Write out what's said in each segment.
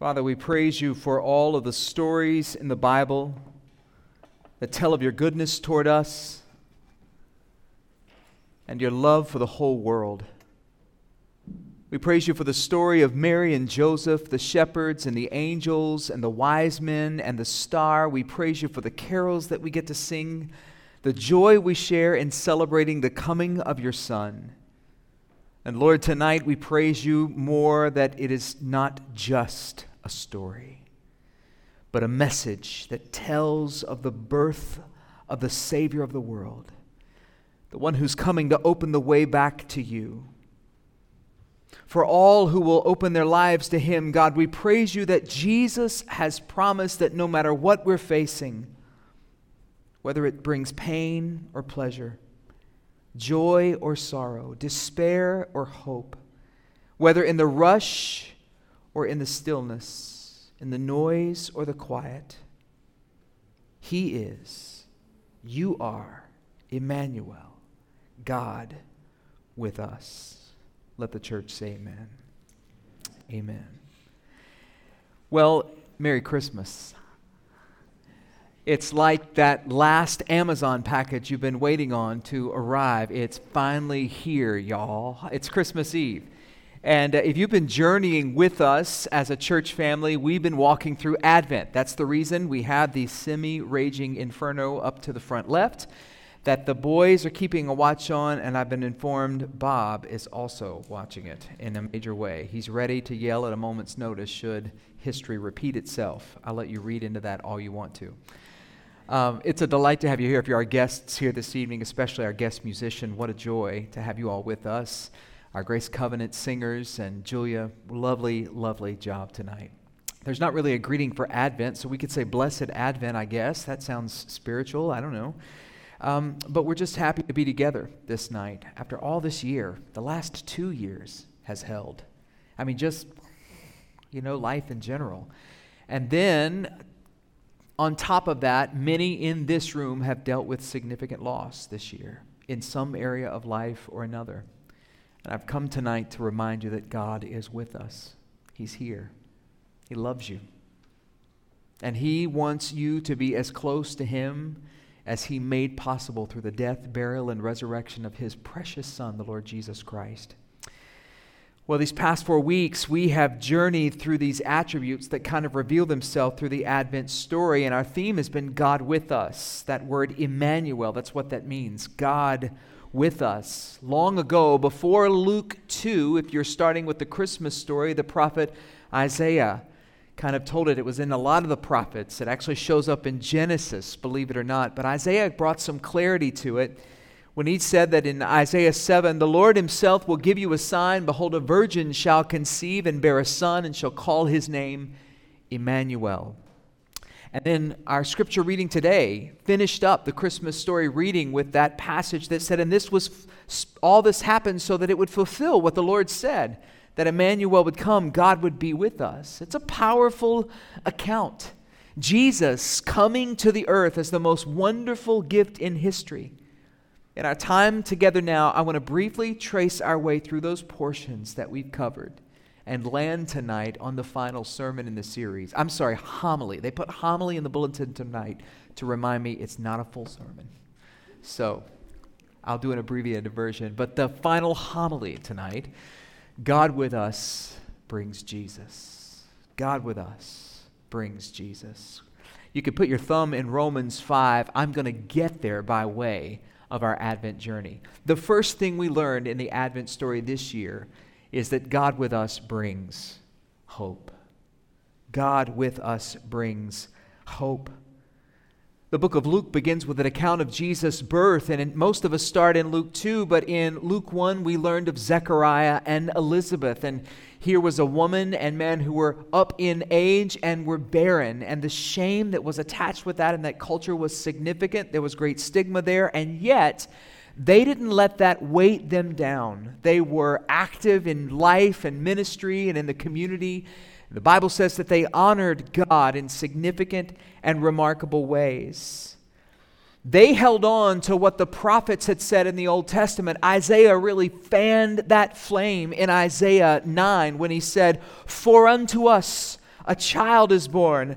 Father, we praise you for all of the stories in the Bible that tell of your goodness toward us and your love for the whole world. We praise you for the story of Mary and Joseph, the shepherds and the angels and the wise men and the star. We praise you for the carols that we get to sing, the joy we share in celebrating the coming of your Son. And Lord, tonight we praise you more that it is not just a story, but a message that tells of the birth of the Savior of the world, the one who's coming to open the way back to you. For all who will open their lives to Him, God, we praise you that Jesus has promised that no matter what we're facing, whether it brings pain or pleasure, joy or sorrow, despair or hope, whether in the rush or in the stillness, in the noise or the quiet. He is, you are, Emmanuel, God with us. Let the church say amen. Amen. Well, Merry Christmas. It's like that last Amazon package you've been waiting on to arrive. It's finally here, y'all. It's Christmas Eve. And uh, if you've been journeying with us as a church family, we've been walking through Advent. That's the reason we have the semi raging inferno up to the front left that the boys are keeping a watch on, and I've been informed Bob is also watching it in a major way. He's ready to yell at a moment's notice should history repeat itself. I'll let you read into that all you want to. Um, it's a delight to have you here. If you're our guests here this evening, especially our guest musician, what a joy to have you all with us our Grace Covenant singers, and Julia, lovely, lovely job tonight. There's not really a greeting for Advent, so we could say Blessed Advent, I guess. That sounds spiritual. I don't know. Um, but we're just happy to be together this night after all this year. The last two years has held. I mean, just, you know, life in general. And then, on top of that, many in this room have dealt with significant loss this year in some area of life or another. And I've come tonight to remind you that God is with us. He's here. He loves you. And He wants you to be as close to Him as He made possible through the death, burial, and resurrection of His precious Son, the Lord Jesus Christ. Well, these past four weeks, we have journeyed through these attributes that kind of reveal themselves through the Advent story, and our theme has been God with us. That word Emmanuel, that's what that means God with us. Long ago, before Luke 2, if you're starting with the Christmas story, the prophet Isaiah kind of told it. It was in a lot of the prophets. It actually shows up in Genesis, believe it or not. But Isaiah brought some clarity to it when he said that in Isaiah 7 the Lord himself will give you a sign. Behold, a virgin shall conceive and bear a son, and shall call his name Emmanuel. And then our scripture reading today finished up the Christmas story reading with that passage that said, and this was all this happened so that it would fulfill what the Lord said that Emmanuel would come, God would be with us. It's a powerful account. Jesus coming to the earth as the most wonderful gift in history. In our time together now, I want to briefly trace our way through those portions that we've covered and land tonight on the final sermon in the series. I'm sorry, homily. They put homily in the bulletin tonight to remind me it's not a full sermon. So I'll do an abbreviated version. But the final homily tonight God with us brings Jesus. God with us brings Jesus. You could put your thumb in Romans 5. I'm going to get there by way of our Advent journey. The first thing we learned in the Advent story this year is that God with us brings hope. God with us brings hope. The book of Luke begins with an account of Jesus' birth, and most of us start in Luke 2, but in Luke 1, we learned of Zechariah and Elizabeth. And here was a woman and man who were up in age and were barren, and the shame that was attached with that in that culture was significant. There was great stigma there, and yet, they didn't let that weight them down. They were active in life and ministry and in the community. The Bible says that they honored God in significant and remarkable ways. They held on to what the prophets had said in the Old Testament. Isaiah really fanned that flame in Isaiah 9 when he said, For unto us a child is born.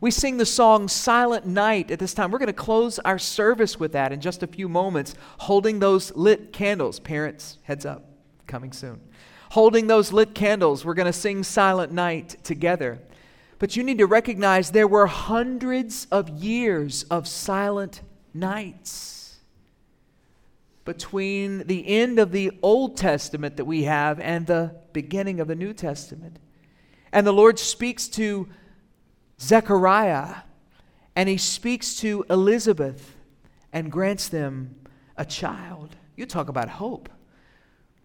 We sing the song Silent Night at this time. We're going to close our service with that in just a few moments, holding those lit candles. Parents, heads up, coming soon. Holding those lit candles, we're going to sing Silent Night together. But you need to recognize there were hundreds of years of silent nights between the end of the Old Testament that we have and the beginning of the New Testament. And the Lord speaks to Zechariah, and he speaks to Elizabeth and grants them a child. You talk about hope.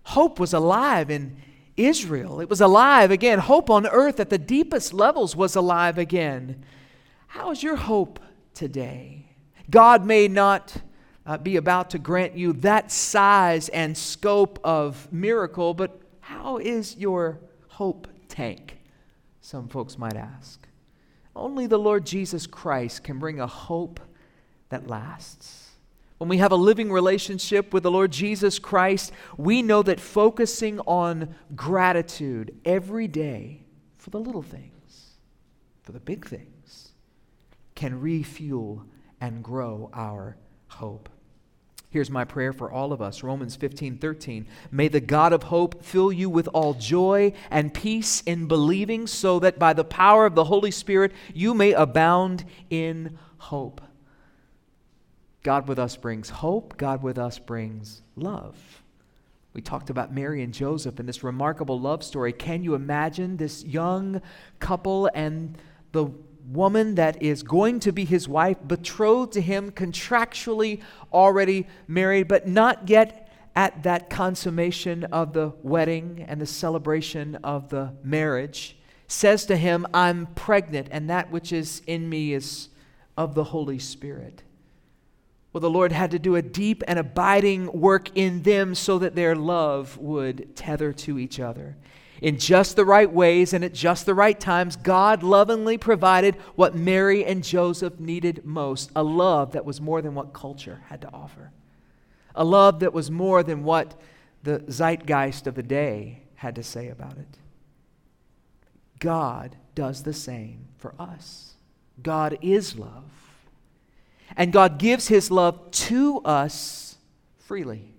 Hope was alive in Israel. It was alive again. Hope on earth at the deepest levels was alive again. How is your hope today? God may not uh, be about to grant you that size and scope of miracle, but how is your hope tank? Some folks might ask. Only the Lord Jesus Christ can bring a hope that lasts. When we have a living relationship with the Lord Jesus Christ, we know that focusing on gratitude every day for the little things, for the big things, can refuel and grow our hope. Here's my prayer for all of us Romans 15 13. May the God of hope fill you with all joy and peace in believing, so that by the power of the Holy Spirit you may abound in hope. God with us brings hope, God with us brings love. We talked about Mary and Joseph in this remarkable love story. Can you imagine this young couple and the woman that is going to be his wife, betrothed to him, contractually already married, but not yet at that consummation of the wedding and the celebration of the marriage, says to him, I'm pregnant, and that which is in me is of the Holy Spirit. Well, the Lord had to do a deep and abiding work in them so that their love would tether to each other in just the right ways and at just the right times, God lovingly provided what Mary and Joseph needed most a love that was more than what culture had to offer, a love that was more than what the zeitgeist of the day had to say about it. God does the same for us. God is love. And God gives his love to us freely.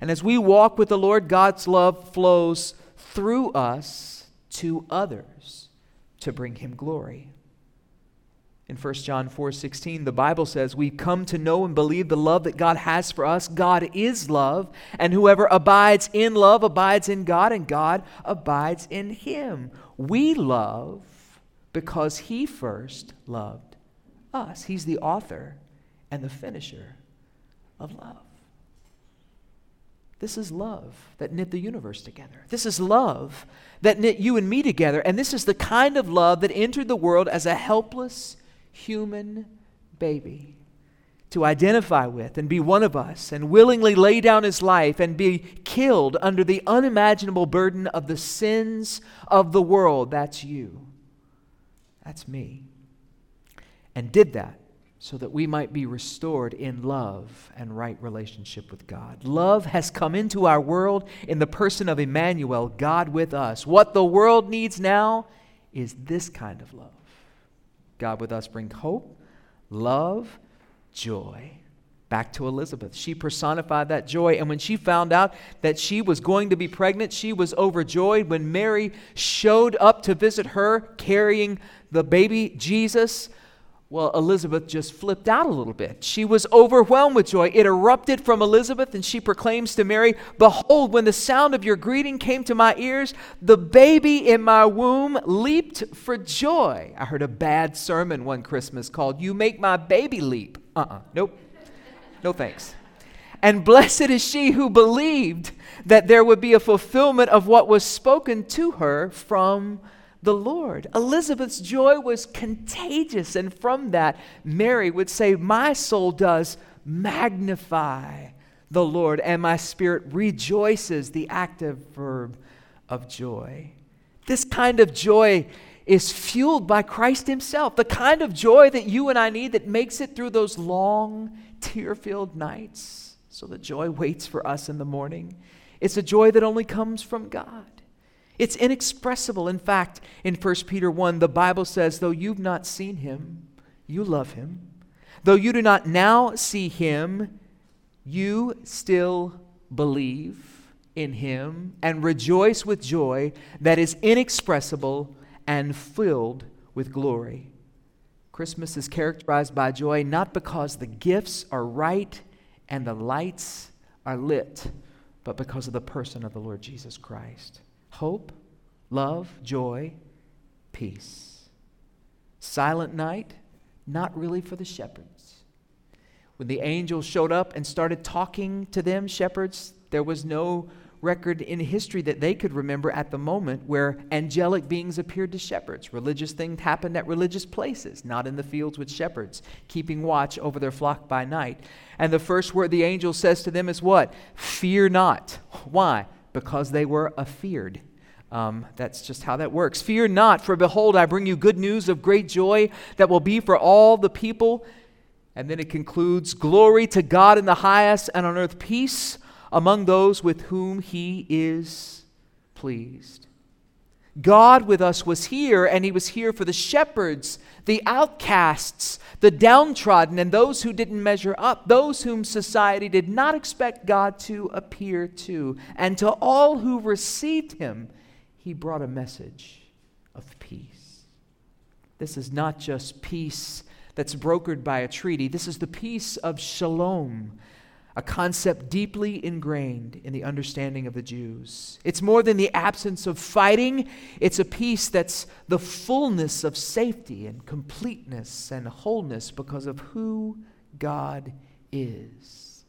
And as we walk with the Lord, God's love flows through us to others to bring him glory. In 1 John 4:16, the Bible says, "We come to know and believe the love that God has for us. God is love, and whoever abides in love abides in God, and God abides in him." We love because he first loved us. He's the author and the finisher of love. This is love that knit the universe together. This is love that knit you and me together. And this is the kind of love that entered the world as a helpless human baby to identify with and be one of us and willingly lay down his life and be killed under the unimaginable burden of the sins of the world. That's you. That's me. And did that so that we might be restored in love and right relationship with God. Love has come into our world in the person of Emmanuel, God with us. What the world needs now is this kind of love. God with us brings hope, love, joy. Back to Elizabeth. She personified that joy. And when she found out that she was going to be pregnant, she was overjoyed. When Mary showed up to visit her carrying the baby Jesus, well, Elizabeth just flipped out a little bit. She was overwhelmed with joy. It erupted from Elizabeth, and she proclaims to Mary, Behold, when the sound of your greeting came to my ears, the baby in my womb leaped for joy. I heard a bad sermon one Christmas called, You Make My Baby Leap. Uh uh-uh. uh Nope. No thanks. And blessed is she who believed that there would be a fulfillment of what was spoken to her from the Lord. Elizabeth's joy was contagious, and from that, Mary would say, My soul does magnify the Lord, and my spirit rejoices, the active verb of joy. This kind of joy is fueled by Christ Himself, the kind of joy that you and I need that makes it through those long, tear filled nights, so that joy waits for us in the morning. It's a joy that only comes from God. It's inexpressible. In fact, in 1 Peter 1, the Bible says, Though you've not seen him, you love him. Though you do not now see him, you still believe in him and rejoice with joy that is inexpressible and filled with glory. Christmas is characterized by joy not because the gifts are right and the lights are lit, but because of the person of the Lord Jesus Christ. Hope, love, joy, peace. Silent night, not really for the shepherds. When the angels showed up and started talking to them, shepherds, there was no record in history that they could remember at the moment where angelic beings appeared to shepherds. Religious things happened at religious places, not in the fields with shepherds, keeping watch over their flock by night. And the first word the angel says to them is what? Fear not. Why? Because they were afeared. Um, that's just how that works. Fear not, for behold, I bring you good news of great joy that will be for all the people. And then it concludes Glory to God in the highest, and on earth peace among those with whom he is pleased. God with us was here, and he was here for the shepherds, the outcasts, the downtrodden, and those who didn't measure up, those whom society did not expect God to appear to. And to all who received him, he brought a message of peace. This is not just peace that's brokered by a treaty, this is the peace of shalom a concept deeply ingrained in the understanding of the Jews. It's more than the absence of fighting, it's a peace that's the fullness of safety and completeness and wholeness because of who God is.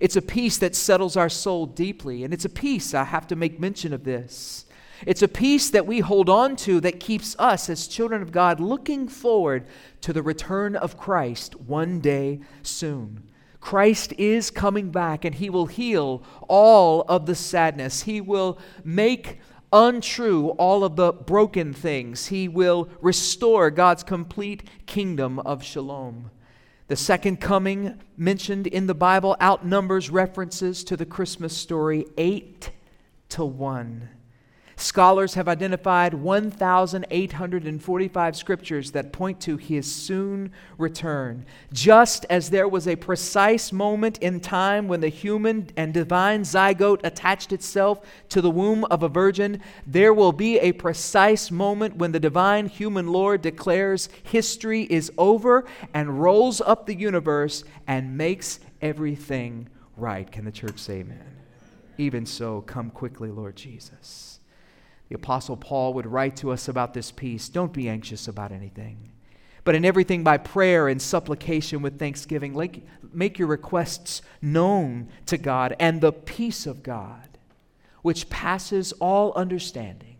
It's a peace that settles our soul deeply, and it's a peace, I have to make mention of this. It's a peace that we hold on to that keeps us, as children of God, looking forward to the return of Christ one day soon. Christ is coming back and he will heal all of the sadness. He will make untrue all of the broken things. He will restore God's complete kingdom of shalom. The second coming mentioned in the Bible outnumbers references to the Christmas story 8 to 1. Scholars have identified 1,845 scriptures that point to his soon return. Just as there was a precise moment in time when the human and divine zygote attached itself to the womb of a virgin, there will be a precise moment when the divine human Lord declares history is over and rolls up the universe and makes everything right. Can the church say amen? Even so, come quickly, Lord Jesus. The Apostle Paul would write to us about this peace. Don't be anxious about anything, but in everything by prayer and supplication with thanksgiving, make your requests known to God, and the peace of God, which passes all understanding,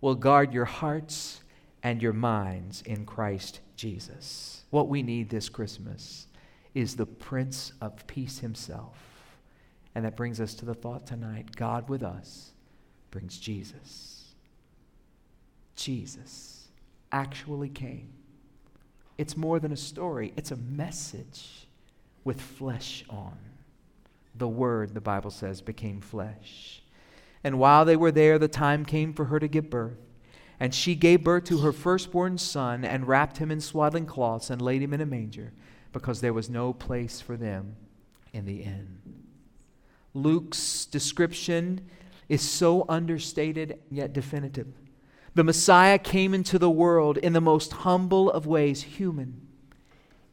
will guard your hearts and your minds in Christ Jesus. What we need this Christmas is the Prince of Peace himself. And that brings us to the thought tonight God with us brings Jesus. Jesus actually came. It's more than a story, it's a message with flesh on. The Word, the Bible says, became flesh. And while they were there, the time came for her to give birth. And she gave birth to her firstborn son and wrapped him in swaddling cloths and laid him in a manger because there was no place for them in the inn. Luke's description is so understated yet definitive. The Messiah came into the world in the most humble of ways, human.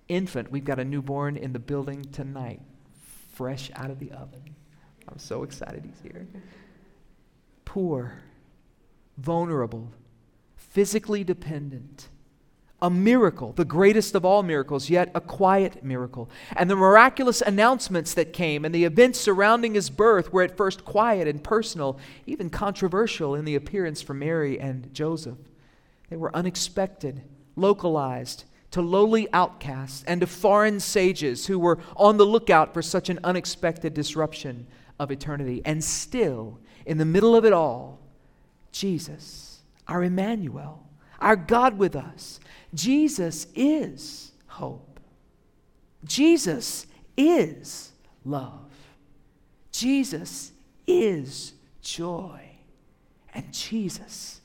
Infant, we've got a newborn in the building tonight, fresh out of the oven. I'm so excited he's here. Poor, vulnerable, physically dependent, a miracle, the greatest of all miracles, yet a quiet miracle. And the miraculous announcements that came and the events surrounding his birth were at first quiet and personal, even controversial in the appearance for Mary and Joseph. They were unexpected, localized to lowly outcasts and to foreign sages who were on the lookout for such an unexpected disruption of eternity. And still, in the middle of it all, Jesus, our Emmanuel, our God with us, Jesus is hope. Jesus is love. Jesus is joy. And Jesus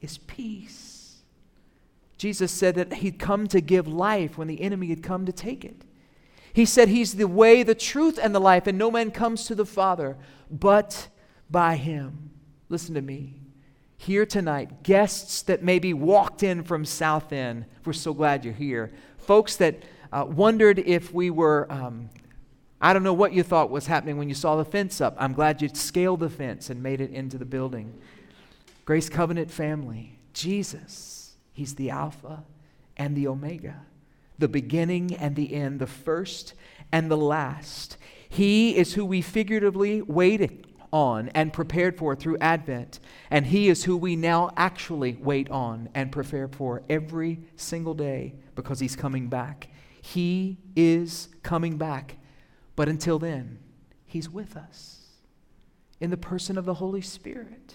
is peace. Jesus said that he'd come to give life when the enemy had come to take it. He said he's the way, the truth, and the life, and no man comes to the Father but by him. Listen to me here tonight, guests that maybe walked in from South End. We're so glad you're here. Folks that uh, wondered if we were, um, I don't know what you thought was happening when you saw the fence up. I'm glad you scaled the fence and made it into the building. Grace Covenant family, Jesus, He's the Alpha and the Omega, the beginning and the end, the first and the last. He is who we figuratively waited on and prepared for through Advent. And He is who we now actually wait on and prepare for every single day because He's coming back. He is coming back. But until then, He's with us in the person of the Holy Spirit.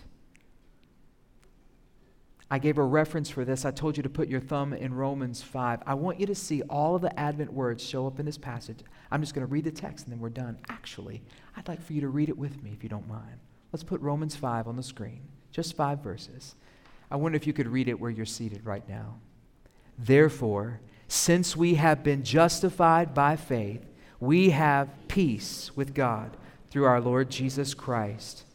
I gave a reference for this. I told you to put your thumb in Romans 5. I want you to see all of the Advent words show up in this passage. I'm just going to read the text and then we're done. Actually, I'd like for you to read it with me if you don't mind. Let's put Romans 5 on the screen, just five verses. I wonder if you could read it where you're seated right now. Therefore, since we have been justified by faith, we have peace with God through our Lord Jesus Christ.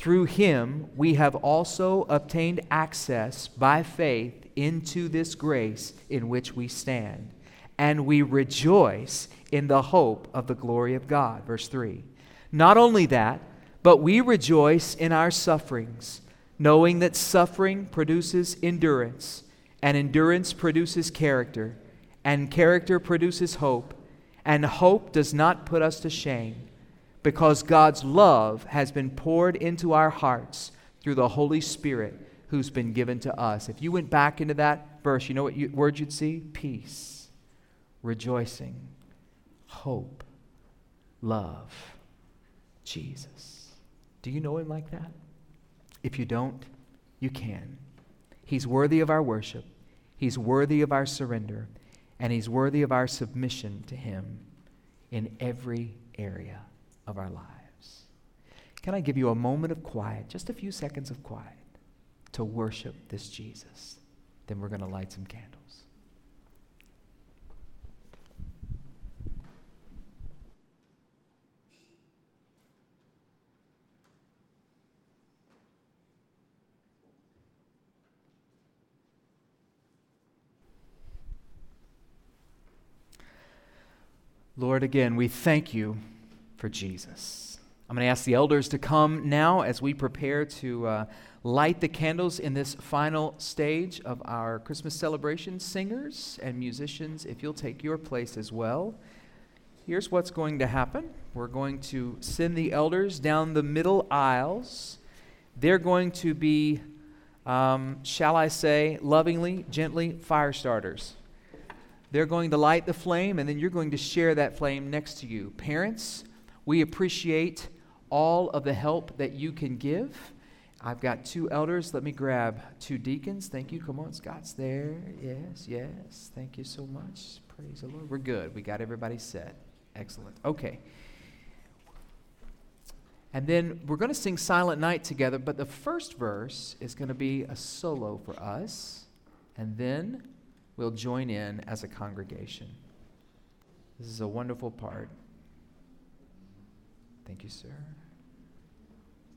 Through him, we have also obtained access by faith into this grace in which we stand, and we rejoice in the hope of the glory of God. Verse 3. Not only that, but we rejoice in our sufferings, knowing that suffering produces endurance, and endurance produces character, and character produces hope, and hope does not put us to shame, because God's love has been poured into our hearts through the Holy Spirit who's been given to us. If you went back into that verse, you know what you, word you'd see? Peace, rejoicing, hope, love. Jesus. Do you know him like that? If you don't, you can. He's worthy of our worship, he's worthy of our surrender, and he's worthy of our submission to him in every area of our lives. Can I give you a moment of quiet, just a few seconds of quiet, to worship this Jesus? Then we're going to light some candles. Lord, again, we thank you for Jesus. I'm going to ask the elders to come now as we prepare to uh, light the candles in this final stage of our Christmas celebration. Singers and musicians, if you'll take your place as well. Here's what's going to happen we're going to send the elders down the middle aisles. They're going to be, um, shall I say, lovingly, gently, fire starters. They're going to light the flame, and then you're going to share that flame next to you. Parents, we appreciate all of the help that you can give. I've got two elders. Let me grab two deacons. Thank you. Come on, Scott's there. Yes, yes. Thank you so much. Praise the Lord. We're good. We got everybody set. Excellent. Okay. And then we're going to sing Silent Night together, but the first verse is going to be a solo for us. And then we'll join in as a congregation. This is a wonderful part. Thank you, sir.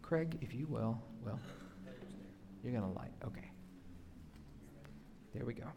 Craig, if you will, well, you're going to light. Okay. There we go.